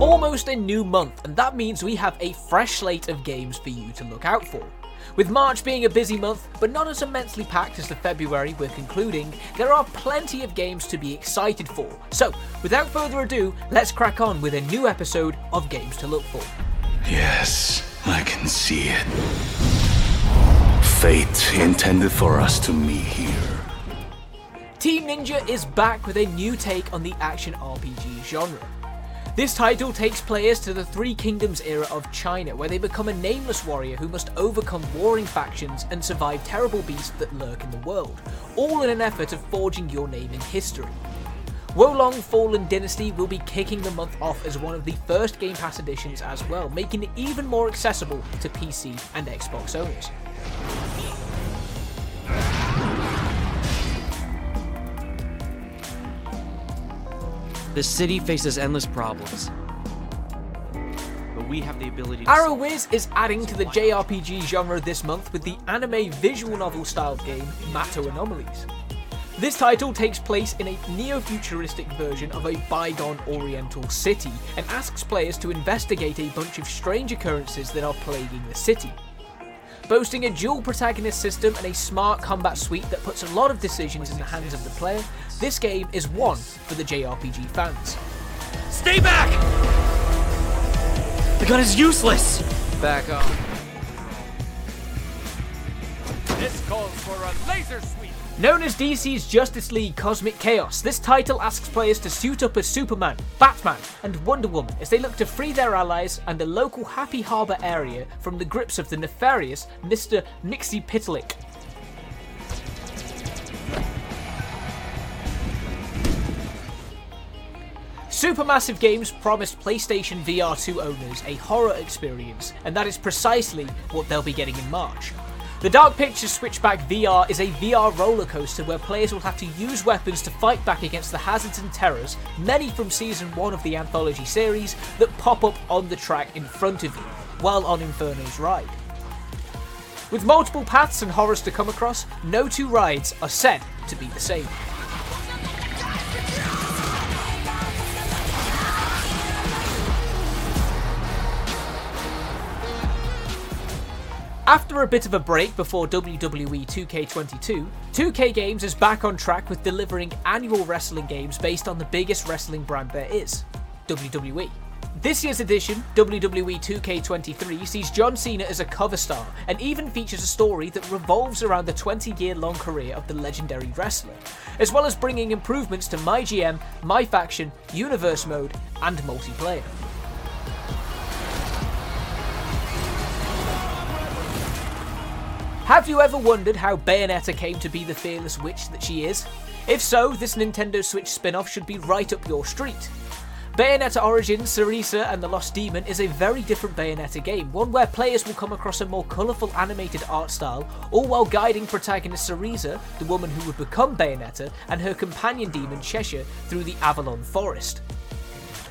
Almost a new month, and that means we have a fresh slate of games for you to look out for. With March being a busy month, but not as immensely packed as the February we're concluding, there are plenty of games to be excited for. So, without further ado, let's crack on with a new episode of Games to Look For. Yes, I can see it. Fate intended for us to meet here. Team Ninja is back with a new take on the action RPG genre. This title takes players to the Three Kingdoms era of China, where they become a nameless warrior who must overcome warring factions and survive terrible beasts that lurk in the world, all in an effort of forging your name in history. Wo Long Fallen Dynasty will be kicking the month off as one of the first Game Pass editions as well, making it even more accessible to PC and Xbox owners. The city faces endless problems. But we have the ability to Arrowiz is adding to the JRPG genre this month with the anime visual novel styled game Mato Anomalies. This title takes place in a neo futuristic version of a bygone oriental city and asks players to investigate a bunch of strange occurrences that are plaguing the city. Boasting a dual protagonist system and a smart combat suite that puts a lot of decisions in the hands of the player, this game is one for the JRPG fans. Stay back! The gun is useless! Back off. This calls for a laser sweep. Known as DC's Justice League Cosmic Chaos, this title asks players to suit up as Superman, Batman, and Wonder Woman as they look to free their allies and the local Happy Harbor area from the grips of the nefarious Mr. Mxyzptlk. Supermassive Games promised PlayStation VR 2 owners a horror experience, and that is precisely what they'll be getting in March. The Dark Pictures Switchback VR is a VR roller coaster where players will have to use weapons to fight back against the hazards and terrors, many from season 1 of the anthology series, that pop up on the track in front of you, while on Inferno's ride. With multiple paths and horrors to come across, no two rides are said to be the same. After a bit of a break before WWE 2K22, 2K Games is back on track with delivering annual wrestling games based on the biggest wrestling brand there is WWE. This year's edition, WWE 2K23, sees John Cena as a cover star and even features a story that revolves around the 20 year long career of the legendary wrestler, as well as bringing improvements to My GM, My Faction, Universe Mode, and multiplayer. Have you ever wondered how Bayonetta came to be the fearless witch that she is? If so, this Nintendo Switch spin off should be right up your street. Bayonetta Origins, Cereza and the Lost Demon is a very different Bayonetta game, one where players will come across a more colourful animated art style, all while guiding protagonist Cereza, the woman who would become Bayonetta, and her companion demon Cheshire through the Avalon Forest.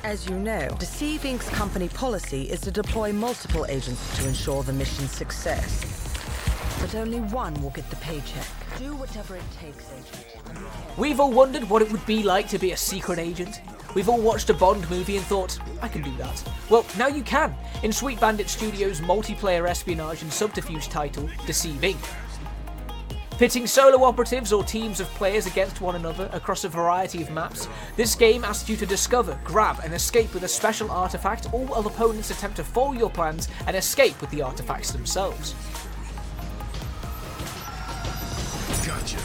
As you know, Deceive Inc.'s company policy is to deploy multiple agents to ensure the mission's success. But only one will get the paycheck. Do whatever it takes, agent. We've all wondered what it would be like to be a secret agent. We've all watched a Bond movie and thought, I can do that. Well, now you can, in Sweet Bandit Studios' multiplayer espionage and subterfuge title, Deceive Inc. Pitting solo operatives or teams of players against one another across a variety of maps, this game asks you to discover, grab, and escape with a special artifact, all while opponents attempt to foil your plans and escape with the artifacts themselves. Gotcha.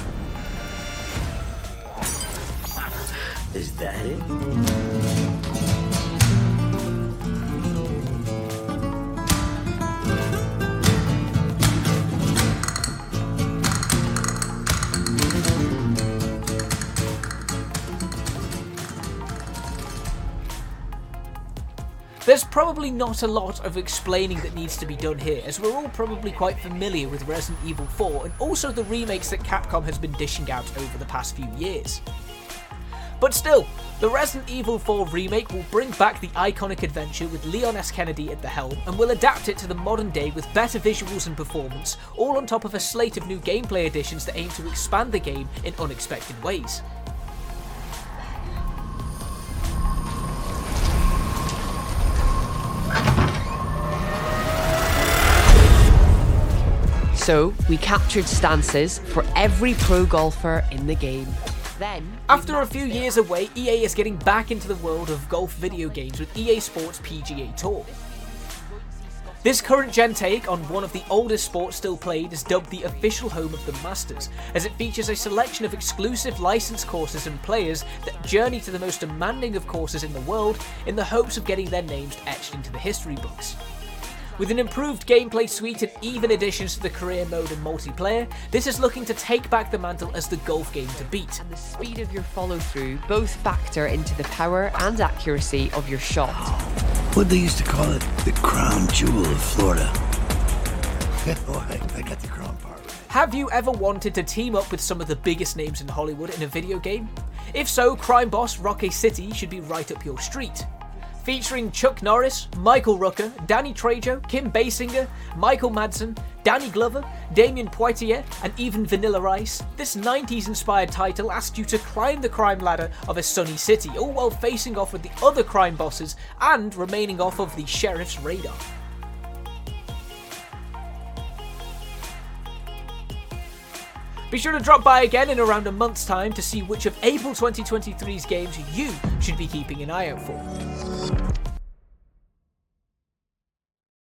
Is that it? There's probably not a lot of explaining that needs to be done here, as we're all probably quite familiar with Resident Evil 4 and also the remakes that Capcom has been dishing out over the past few years. But still, the Resident Evil 4 remake will bring back the iconic adventure with Leon S. Kennedy at the helm and will adapt it to the modern day with better visuals and performance, all on top of a slate of new gameplay additions that aim to expand the game in unexpected ways. So, we captured stances for every pro golfer in the game. Then, After a few years away, EA is getting back into the world of golf video games with EA Sports PGA Tour. This current gen take on one of the oldest sports still played is dubbed the official home of the Masters, as it features a selection of exclusive licensed courses and players that journey to the most demanding of courses in the world in the hopes of getting their names etched into the history books. With an improved gameplay suite and even additions to the career mode and multiplayer, this is looking to take back the mantle as the golf game to beat. and the speed of your follow through both factor into the power and accuracy of your shot. What they used to call it, the crown jewel of Florida. oh, I, I got the crown part. Have you ever wanted to team up with some of the biggest names in Hollywood in a video game? If so, crime boss Rockay City should be right up your street. Featuring Chuck Norris, Michael Rooker, Danny Trejo, Kim Basinger, Michael Madsen, Danny Glover, Damion Poitier, and even Vanilla Ice, this 90s inspired title asks you to climb the crime ladder of a sunny city, all while facing off with the other crime bosses and remaining off of the sheriff's radar. Be sure to drop by again in around a month's time to see which of April 2023's games you should be keeping an eye out for.